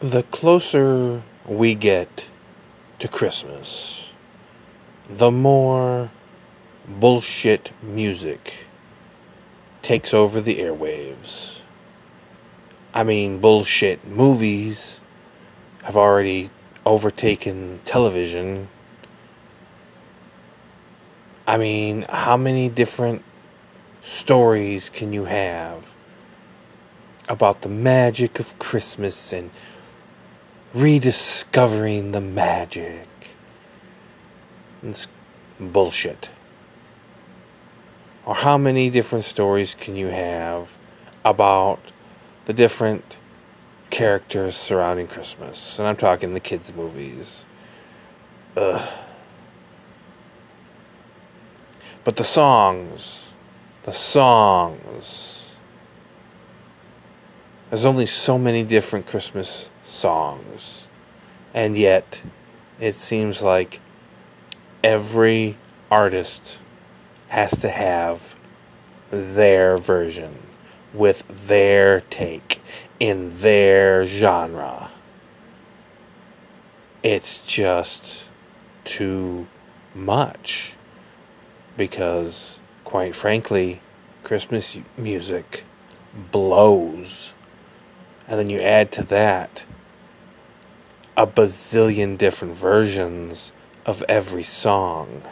The closer we get to Christmas, the more bullshit music takes over the airwaves. I mean, bullshit movies have already overtaken television. I mean, how many different stories can you have about the magic of Christmas and rediscovering the magic? It's bullshit. Or how many different stories can you have about the different characters surrounding Christmas? And I'm talking the kids' movies. Ugh. But the songs, the songs. There's only so many different Christmas songs. And yet, it seems like every artist has to have their version with their take in their genre. It's just too much because, quite frankly, Christmas music blows. And then you add to that a bazillion different versions of every song.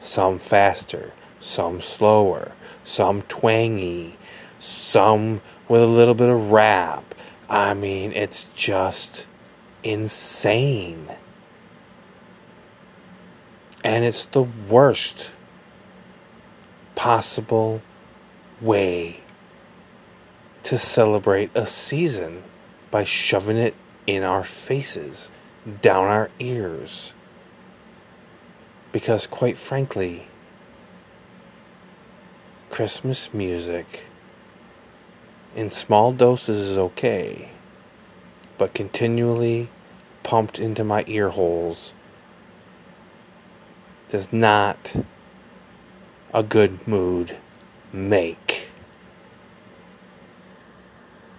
Some faster, some slower, some twangy, some with a little bit of rap. I mean, it's just insane. And it's the worst possible way to celebrate a season by shoving it in our faces, down our ears. Because, quite frankly, Christmas music in small doses is okay, but continually pumped into my ear holes does not a good mood make.